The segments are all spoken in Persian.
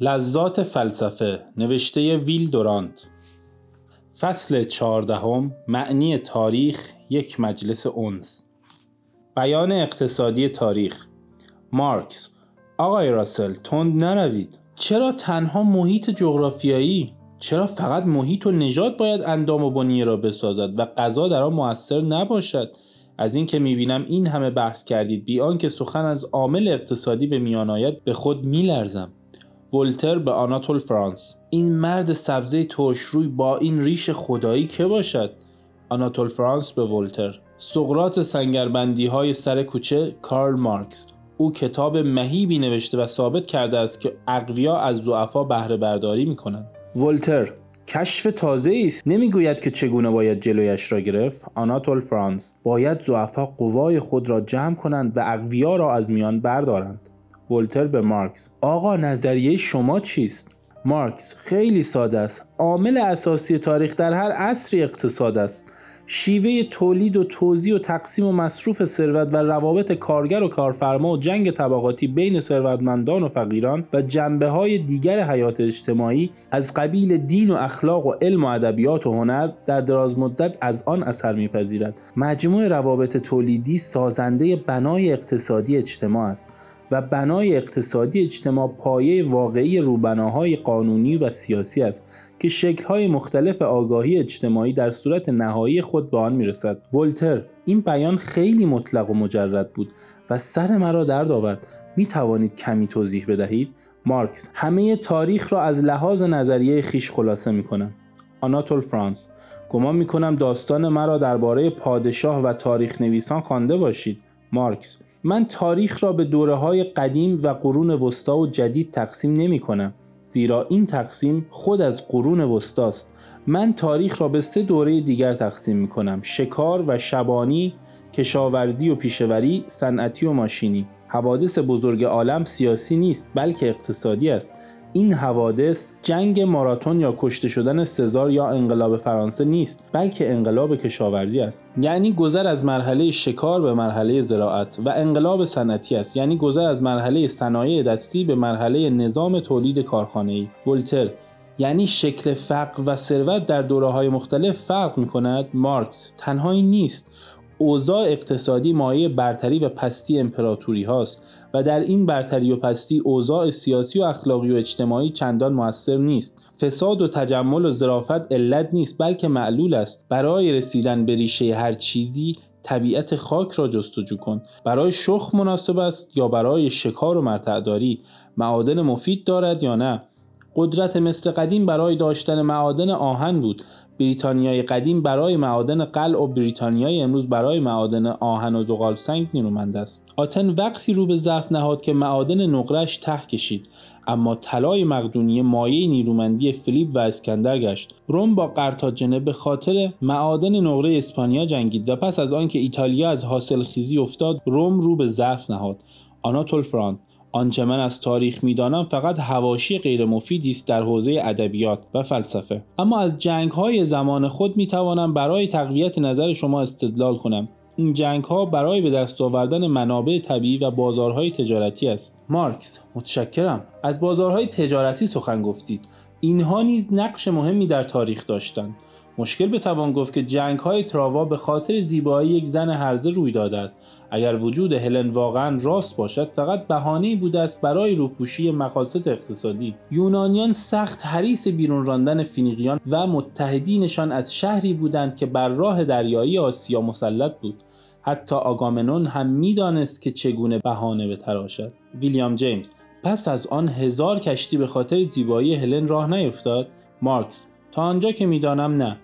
لذات فلسفه نوشته ویل دورانت. فصل چهاردهم معنی تاریخ یک مجلس اونس بیان اقتصادی تاریخ. مارکس آقای راسل تند نروید. چرا تنها محیط جغرافیایی؟ چرا فقط محیط و نژاد باید اندام و بنیه را بسازد و غذا در آن موثر نباشد؟ از اینکه می‌بینم این همه بحث کردید بی آنکه سخن از عامل اقتصادی به میان آید به خود میلرزم. ولتر به آناتول فرانس. این مرد سبزه ترش روی با این ریش خدایی که باشد؟ آناتول فرانس به ولتر. سقرات سنگربندی های سر کوچه کارل مارکس. او کتاب مهیبی نوشته و ثابت کرده است که اقویا از ضعفا بهره برداری می کنند ولتر کشف تازه است. نمی‌گوید که چگونه باید جلویش را گرفت. آناتول فرانس باید ضعفا قوای خود را جمع کنند و اقویا را از میان بردارند. ولتر به مارکس آقا نظریه شما چیست؟ مارکس خیلی ساده است. عامل اساسی تاریخ در هر عصری اقتصاد است. شیوه تولید و توزیع و تقسیم و مصروف ثروت و روابط کارگر و کارفرما و جنگ طبقاتی بین ثروتمندان و فقیران و جنبه های دیگر حیات اجتماعی از قبیل دین و اخلاق و علم و ادبیات و هنر در دراز مدت از آن اثر میپذیرد. مجموع روابط تولیدی سازنده بنای اقتصادی اجتماع است. و بنای اقتصادی اجتماع پایه واقعی روبناهای قانونی و سیاسی است که شکلهای مختلف آگاهی اجتماعی در صورت نهایی خود به آن می‌رسد. ولتر این بیان خیلی مطلق و مجرد بود و سر مرا درد آورد. می توانید کمی توضیح بدهید؟ مارکس همه تاریخ را از لحاظ نظریه خیش خلاصه می کنم آناتول فرانس گمان می کنم داستان مرا درباره پادشاه و تاریخ نویسان خوانده باشید. مارکس من تاریخ را به دوره های قدیم و قرون وسطا و جدید تقسیم نمی کنم زیرا این تقسیم خود از قرون وسطاست. من تاریخ را به سه دوره دیگر تقسیم می کنم شکار و شبانی کشاورزی و پیشوری صنعتی و ماشینی. حوادث بزرگ عالم سیاسی نیست بلکه اقتصادی است. این حوادث جنگ ماراتون یا کشته شدن سزار یا انقلاب فرانسه نیست بلکه انقلاب کشاورزی است. یعنی گذر از مرحله شکار به مرحله زراعت و انقلاب صنعتی است. یعنی گذر از مرحله صنایع دستی به مرحله نظام تولید کارخانه‌ای. ولتر یعنی شکل فقر و ثروت در دوره های مختلف فرق می کند مارکس تنهایی نیست. اوضاع اقتصادی مایه برتری و پستی امپراتوری هاست و در این برتری و پستی اوضاع سیاسی و اخلاقی و اجتماعی چندان موثر نیست. فساد و تجمل و ظرافت علت نیست بلکه معلول است. برای رسیدن به ریشه هر چیزی طبیعت خاک را جستجو کن. برای شخ مناسب است یا برای شکار و مرتعداری؟ معادن مفید دارد یا نه؟ قدرت مثل قدیم برای داشتن معادن آهن بود. بریتانیای قدیم برای معادن قلع و بریتانیای امروز برای معادن آهن و زغال سنگ نیرومند است. آتن وقتی رو به ضعف نهاد که معادن نقرش ته کشید اما طلای مقدونیه مایه نیرومندی فیلیپ و اسکندر گشت. روم با قرتاجنه به خاطر معادن نقره اسپانیا جنگید و پس از آنکه ایتالیا از حاصل خیزی افتاد روم رو به ضعف نهاد. آناتول فرانت آنچه من از تاریخ می‌دانم فقط هواشی غیر مفیدی است در حوزه ادبیات و فلسفه. اما از جنگ های زمان خود می توانم برای تقویت نظر شما استدلال کنم. این جنگ ها برای به دست آوردن منابع طبیعی و بازارهای تجارتی است. مارکس متشکرم. از بازارهای تجارتی سخن گفتید. اینها نیز نقش مهمی در تاریخ داشتند. مشکل بتوان گفت که جنگ های تراوا به خاطر زیبایی یک زن هرزه روی داده است. اگر وجود هلن واقعا راست باشد فقط بهانه‌ای بوده است برای روپوشی مقاصد اقتصادی. یونانیان سخت حریص بیرون راندن فینیقیان و متحدینشان از شهری بودند که بر راه دریایی آسیا مسلط بود. حتی آگامنون هم می‌دانست که چگونه بهانه بتراشد. ویلیام جیمز پس از آن هزار کشتی به خاطر زیبایی هلن راه نیفتاد؟ مارکس تا آنجا که می‌دانم نه.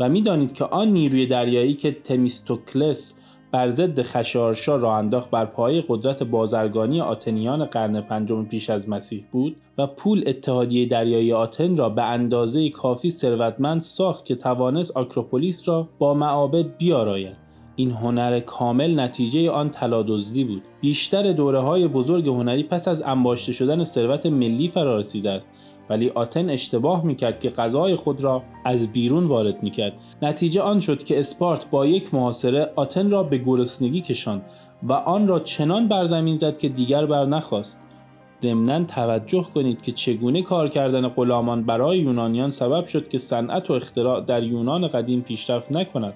و می‌دانید که آن نیروی دریایی که تمیستوکلس بر ضد خشارشا راه انداخت بر پایه قدرت بازرگانی آتنیان قرن پنجم پیش از مسیح بود و پول اتحادیه دریایی آتن را به اندازه کافی ثروتمند ساخت که توانست آکروپولیس را با معابد بیاراید. این هنر کامل نتیجه آن تلادزدی بود. بیشتر دوره های بزرگ هنری پس از انباشته شدن ثروت ملی فرارسیده است. ولی آتن اشتباه می‌کرد که غذای خود را از بیرون وارد می‌کرد. نتیجه آن شد که اسپارت با یک محاصره آتن را به گرسنگی کشاند و آن را چنان بر زمین زد که دیگر بر نخواست. ضمنا توجه کنید که چگونه کار کردن غلامان برای یونانیان سبب شد که صنعت و اختراع در یونان قدیم پیشرفت نکند.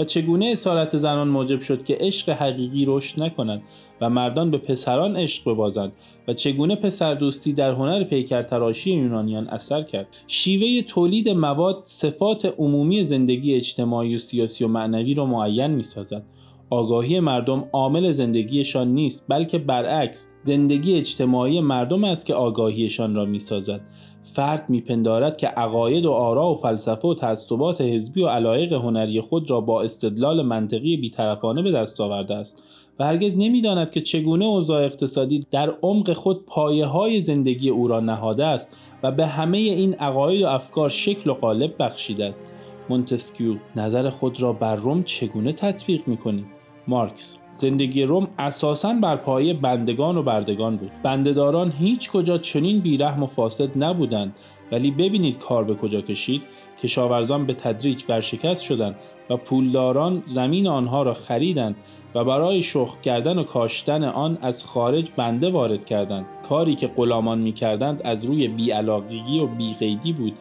و چگونه اسارت زنان موجب شد که عشق حقیقی رشد نکنند و مردان به پسران عشق ببازند و چگونه پسر دوستی در هنر پیکر تراشی یونانیان اثر کرد؟ شیوه تولید مواد صفات عمومی زندگی اجتماعی و سیاسی و معنوی را معین می سازد آگاهی مردم عامل زندگیشان نیست بلکه برعکس زندگی اجتماعی مردم است که آگاهیشان را می‌سازد. فرد میپندارد که عقاید و آرا و فلسفه و تعصبات حزبی و علایق هنری خود را با استدلال منطقی بیطرفانه به دست آورده است و هرگز نمی‌داند که چگونه اوضاع اقتصادی در عمق خود پایه های زندگی او را نهاده است و به همه این عقاید و افکار شکل و قالب بخشیده است. مونتسکیو نظر خود را بر روم چگونه تطبیق می‌کنید مارکس. زندگی روم اساساً بر پایه بندگان و بردگان بود. بندهداران هیچ کجا چنین بیرحم و فاسد نبودند. ولی ببینید کار به کجا کشید. کشاورزان به تدریج ورشکست شدند و پولداران زمین آنها را خریدند و برای شخ کردن و کاشتن آن از خارج بنده وارد کردند. کاری که غلامان می‌کردند از روی بیعلاقگی و بیقیدی بود.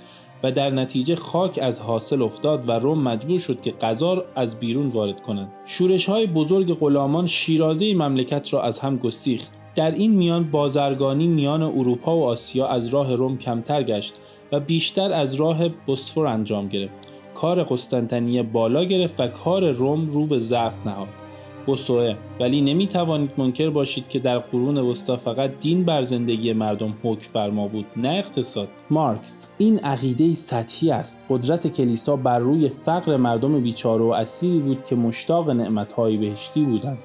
و در نتیجه خاک از حاصل افتاد و روم مجبور شد که غذا از بیرون وارد کنند شورش های بزرگ غلامان شیرازه مملکت را از هم گسیخت. در این میان بازرگانی میان اروپا و آسیا از راه روم کمتر گشت و بیشتر از راه بسفور انجام گرفت. کار قسطنطنیه بالا گرفت و کار روم رو به ضعف نهاد. بوسوه ولی نمی توانید منکر باشید که در قرون وسطا فقط دین بر زندگی مردم حکم فرما بود نه اقتصاد. مارکس این عقیده سطحی است. قدرت کلیسا بر روی فقر مردم بیچاره و اسیری بود که مشتاق نعمتهای بهشتی بودند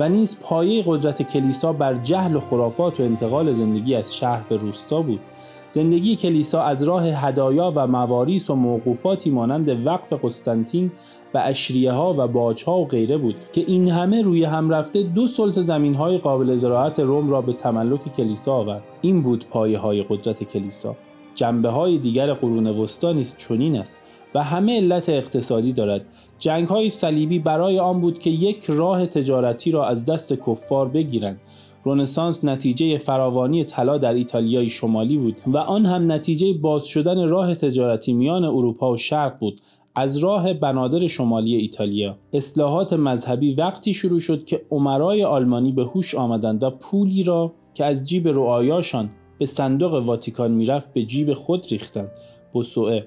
و نیز پایه قدرت کلیسا بر جهل و خرافات و انتقال زندگی از شهر به روستا بود. زندگی کلیسا از راه هدایا و مواریس و موقوفاتی مانند وقف قسطنطین و اشریه ها و باج ها و غیره بود که این همه روی هم رفته دو سلس زمین های قابل زراعت روم را به تملک کلیسا آورد. این بود پایه های قدرت کلیسا. جنبه های دیگر قرون وسطا نیز چنین است و همه علت اقتصادی دارد. جنگ های صلیبی برای آن بود که یک راه تجارتی را از دست کفار بگیرند. رونسانس نتیجه فراوانی طلا در ایتالیای شمالی بود و آن هم نتیجه باز شدن راه تجارتی میان اروپا و شرق بود. از راه بنادر شمالی ایتالیا. اصلاحات مذهبی وقتی شروع شد که عمرای آلمانی به هوش آمدند و پولی را که از جیب رعایاشان به صندوق واتیکان می‌رفت به جیب خود ریختند. بوسوئه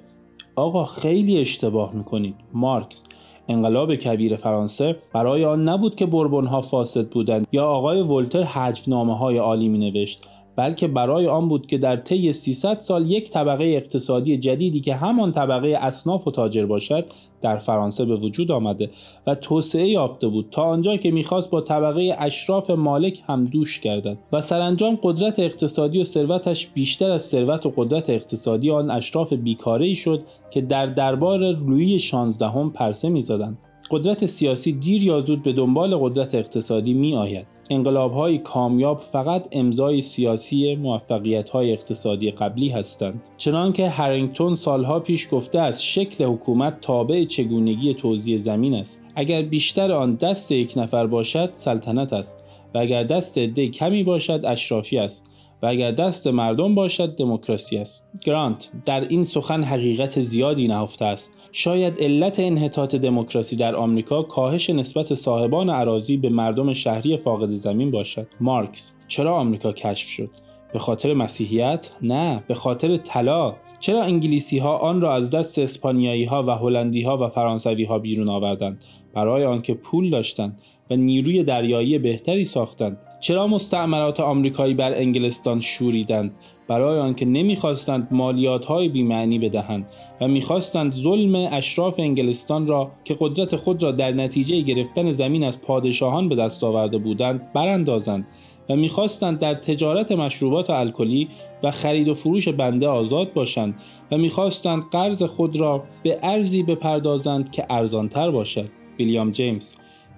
آقا خیلی اشتباه می‌کنید مارکس. انقلاب کبیر فرانسه برای آن نبود که بربونها فاسد بودند یا آقای ولتر حجفنامه های عالی می نوشت بلکه برای آن بود که در طی 300 سال یک طبقه اقتصادی جدیدی که همان طبقه اصناف و تاجر باشد در فرانسه به وجود آمده و توسعه یافته بود تا آنجا که می‌خواست با طبقه اشراف مالک هم دوش گردد و سرانجام قدرت اقتصادی و ثروتش بیشتر از ثروت و قدرت اقتصادی آن اشراف بیکاره شد که در دربار لویی شانزدهم پرسه می‌زدند قدرت سیاسی دیر یا زود به دنبال قدرت اقتصادی می آید. انقلاب های کامیاب فقط امضای سیاسی موفقیت های اقتصادی قبلی هستند. چنانکه هرینگتون سالها پیش گفته است شکل حکومت تابع چگونگی توزیع زمین است. اگر بیشتر آن دست یک نفر باشد سلطنت است و اگر دست عده کمی باشد اشرافی است. و اگر دست مردم باشد دموکراسی است. گرانت در این سخن حقیقت زیادی نهفته است. شاید علت انحطاط دموکراسی در آمریکا کاهش نسبت صاحبان عراضی به مردم شهری فاقد زمین باشد. مارکس چرا آمریکا کشف شد؟ به خاطر مسیحیت؟ نه به خاطر طلا. چرا انگلیسی ها آن را از دست اسپانیایی ها و هلندی ها و فرانسوی ها بیرون آوردند؟ برای آنکه پول داشتند و نیروی دریایی بهتری ساختند. چرا مستعمرات آمریکایی بر انگلستان شوریدند؟ برای آنکه نمی‌خواستند مالیات های بیمعنی بدهند و می‌خواستند ظلم اشراف انگلستان را که قدرت خود را در نتیجه گرفتن زمین از پادشاهان به دست آورده بودند براندازند و می‌خواستند در تجارت مشروبات الکلی و خرید و فروش بنده آزاد باشند و می‌خواستند قرض خود را به ارزی بپردازند که ارزانتر باشد. ویلیام جیمز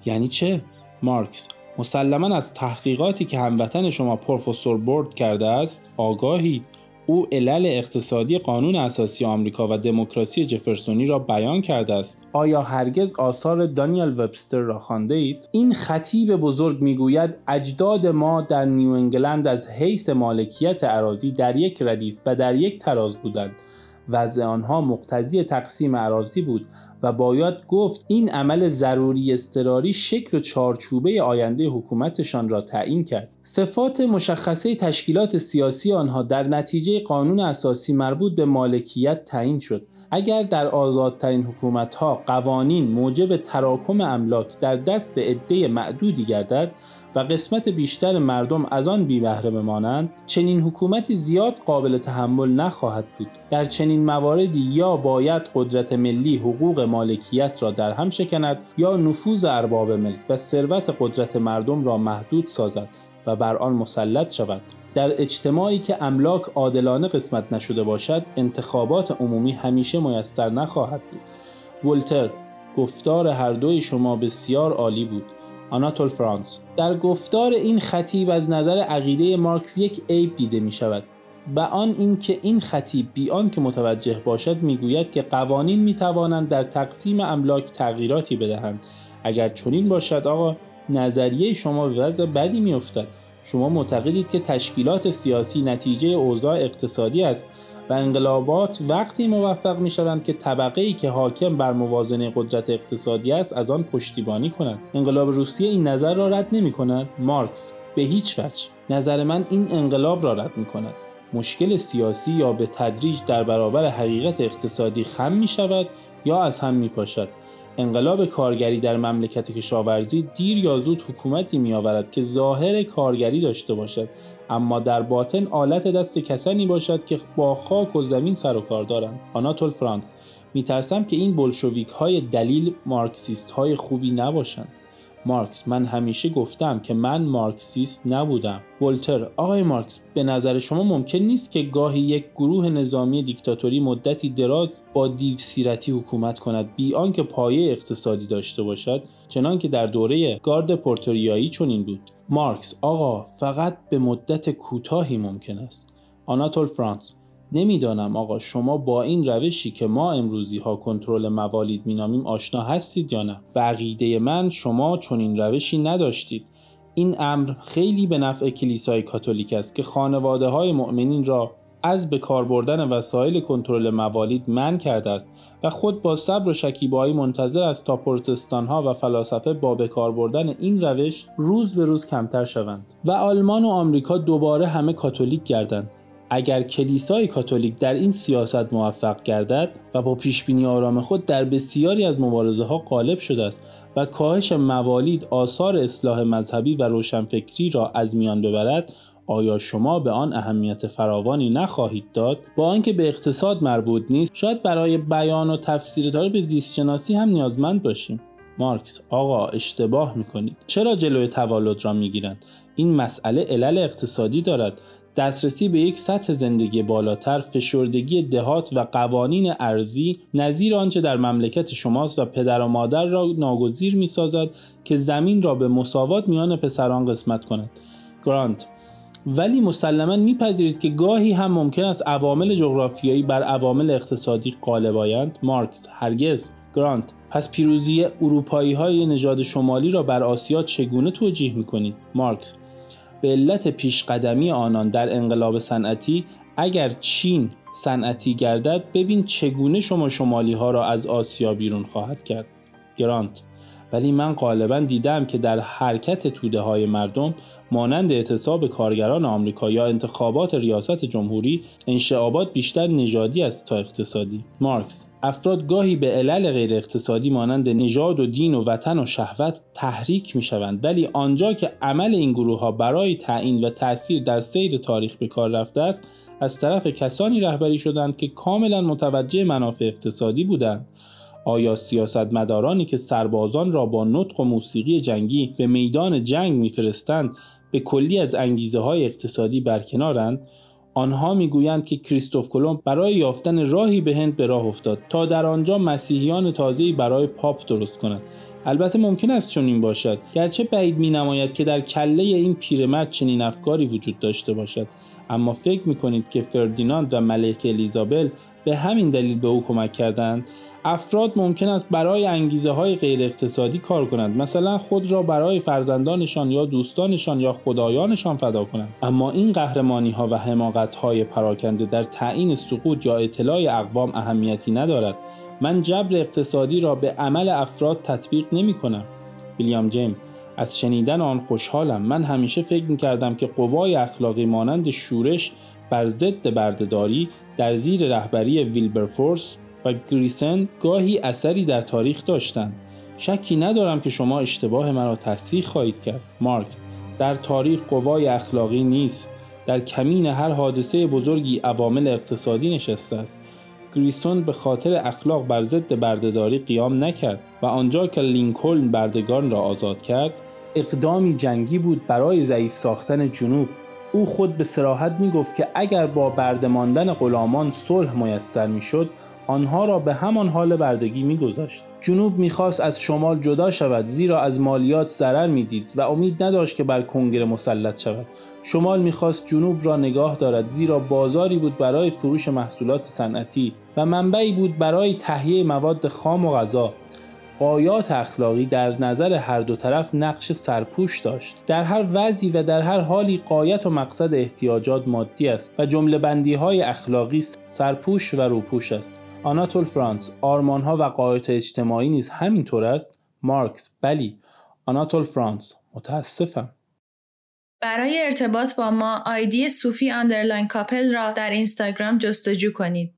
یعنی چه؟ مارکس. مسلما از تحقیقاتی که هموطن شما پروفسور بورد کرده است آگاهید او علل اقتصادی قانون اساسی آمریکا و دموکراسی جفرسونی را بیان کرده است. آیا هرگز آثار دانیل وبستر را خوانده اید این خطیب بزرگ می‌گوید اجداد ما در نیو انگلند از حیث مالکیت عراضی در یک ردیف و در یک تراز بودند. وضع آنها مقتضی تقسیم عراضی بود و باید گفت این عمل ضروری استراری شکل و چارچوبه آینده حکومتشان را تعیین کرد. صفات مشخصه تشکیلات سیاسی آنها در نتیجه قانون اساسی مربوط به مالکیت تعیین شد. اگر در آزادترین حکومتها قوانین موجب تراکم املاک در دست عده معدودی گردد و قسمت بیشتر مردم از آن بی بهره بمانند چنین حکومتی زیاد قابل تحمل نخواهد بود. در چنین مواردی یا باید قدرت ملی حقوق مالکیت را در هم شکند یا نفوذ ارباب ملک و ثروت قدرت مردم را محدود سازد. و بر آن مسلط شود. در اجتماعی که املاک عادلانه قسمت نشده باشد انتخابات عمومی همیشه میسر نخواهد بود. ولتر گفتار هر دوی شما بسیار عالی بود. آناتول فرانس در گفتار این خطیب از نظر عقیده مارکس یک عیب دیده می شود و آن اینکه این خطیب بیان که متوجه باشد می‌گوید که قوانین می توانند در تقسیم املاک تغییراتی بدهند. اگر چنین باشد آقا نظریه شما وضع بدی میافتد شما معتقدید که تشکیلات سیاسی نتیجه اوضاع اقتصادی است و انقلابات وقتی موفق می شوند که طبقه ای که حاکم بر موازنه قدرت اقتصادی است از آن پشتیبانی کنند. انقلاب روسیه این نظر را رد نمی کند مارکس به هیچ وجه. نظر من این انقلاب را رد می کند مشکل سیاسی یا به تدریج در برابر حقیقت اقتصادی خم می شود یا از هم می پاشد انقلاب کارگری در مملکت کشاورزی دیر یا زود حکومتی می آورد که ظاهر کارگری داشته باشد. اما در باطن آلت دست کسانی باشد که با خاک و زمین سر و کار دارند. آناتول فرانس میترسم که این بلشویک های دلیر مارکسیست های خوبی نباشند. مارکس من همیشه گفتم که من مارکسیست نبودم. ولتر آقای مارکس به نظر شما ممکن نیست که گاهی یک گروه نظامی دیکتاتوری مدتی دراز با دیو سیرتی حکومت کند بی آنکه پایه اقتصادی داشته باشد چنان که در دوره گارد پرتوریایی چنین بود. مارکس آقا فقط به مدت کوتاهی ممکن است. آناتول فرانس نمی‌دانم آقا شما با این روشی که ما امروزی ها کنترل موالید مینامیم آشنا هستید یا نه؟ بقیده من شما چون این روشی نداشتید. این امر خیلی به نفع کلیسای کاتولیک است که خانواده های مؤمنین را از به کار بردن وسایل کنترل موالید من کرده است و خود با صبر و شکیبایی منتظر است تا پروتستان ها و فلاسفه با به کار بردن این روش روز به روز کمتر شوند. و آلمان و آمریکا دوباره همه کاتولیک گردند. اگر کلیسای کاتولیک در این سیاست موفق گردد و با پیشبینی آرام خود در بسیاری از مبارزه ها غالب شده است و کاهش موالید آثار اصلاح مذهبی و روشنفکری را از میان ببرد آیا شما به آن اهمیت فراوانی نخواهید داد؟ با آنکه به اقتصاد مربوط نیست شاید برای بیان و تفسیر به زیست شناسی هم نیازمند باشیم. مارکس آقا اشتباه می‌کنید. چرا جلوی توالد را می‌گیرند؟ این مسئله علل اقتصادی دارد. دسترسی به یک سطح زندگی بالاتر فشردگی دهات و قوانین ارزی نظیر آنچه در مملکت شماست و پدر و مادر را ناگزیر می سازد که زمین را به مساوات میان پسران قسمت کند. گرانت ولی مسلما میپذیرید که گاهی هم ممکن است عوامل جغرافیایی بر عوامل اقتصادی غالب آیند. مارکس هرگز. گرانت پس پیروزی اروپایی های نژاد شمالی را بر آسیا چگونه توجیه می‌کنید؟ مارکس به علت پیشقدمی آنان در انقلاب صنعتی اگر چین صنعتی گردد ببین چگونه شما شمالی ها را از آسیا بیرون خواهد کرد. گرانت ولی من غالبا دیدم که در حرکت توده های مردم مانند اعتصاب کارگران آمریکا یا انتخابات ریاست جمهوری انشعابات بیشتر نژادی است تا اقتصادی. مارکس افراد گاهی به علل غیر اقتصادی مانند نژاد و دین و وطن و شهوت تحریک می شوند ولی آنجا که عمل این گروه ها برای تعیین و تاثیر در سیر تاریخ به کار رفته است از طرف کسانی رهبری شدند که کاملا متوجه منافع اقتصادی بودند. آیا سیاستمدارانی که سربازان را با نطق و موسیقی جنگی به میدان جنگ میفرستند به کلی از انگیزه های اقتصادی برکنارند؟ آنها می‌گویند که کریستوف کلمب برای یافتن راهی به هند به راه افتاد تا در آنجا مسیحیان تازه‌ای برای پاپ درست کند البته ممکن است چنین باشد. گرچه بعید می نماید که در کله این پیرمرد چنین افکاری وجود داشته باشد. اما فکر می کنید که فردیناند و ملکه الیزابل به همین دلیل به او کمک کردند افراد ممکن است برای انگیزه های غیر اقتصادی کار کنند. مثلا خود را برای فرزندانشان یا دوستانشان یا خدایانشان فدا کنند. اما این قهرمانی ها و حماقت های پراکنده در تعیین سقوط یا اطلاع اقوام اهمیتی ندارد. من جبر اقتصادی را به عمل افراد تطبیق نمی کنم ویلیام جیمز از شنیدن آن خوشحالم. من همیشه فکر می کردم که قوای اخلاقی مانند شورش بر ضد بردهداری در زیر رهبری ویلبرفورس و گریسن گاهی اثری در تاریخ داشتند شکی ندارم که شما اشتباه مرا تصحیح خواهید کرد. مارکس در تاریخ قوای اخلاقی نیست. در کمین هر حادثه بزرگی عوامل اقتصادی نشسته است. گریسون به خاطر اخلاق بر ضد بردهداری قیام نکرد و آنجا که لینکلن بردگان را آزاد کرد اقدامی جنگی بود برای ضعیف ساختن جنوب. او خود به سراحت می گفت که اگر با برده ماندن غلامان صلح میسر می‌شد آنها را به همان حال بردگی میگذاشت. جنوب می‌خواست از شمال جدا شود زیرا از مالیات ضرر می‌دید و امید نداشت که بر کنگره مسلط شود. شمال می‌خواست جنوب را نگاه دارد زیرا بازاری بود برای فروش محصولات صنعتی و منبعی بود برای تهیه مواد خام و غذا. غایات اخلاقی در نظر هر دو طرف نقش سرپوش داشت. در هر وضعی و در هر حالی غایت و مقصد احتیاجات مادی است و جمله بندی های اخلاقی سرپوش و روپوش است. آناتول فرانس آرمانها و غایت اجتماعی نیز همینطور است؟ مارکس. بلی آناتول فرانس. متاسفم. برای ارتباط با ما آیدی صوفی underline couple را در اینستاگرام جستجو کنید.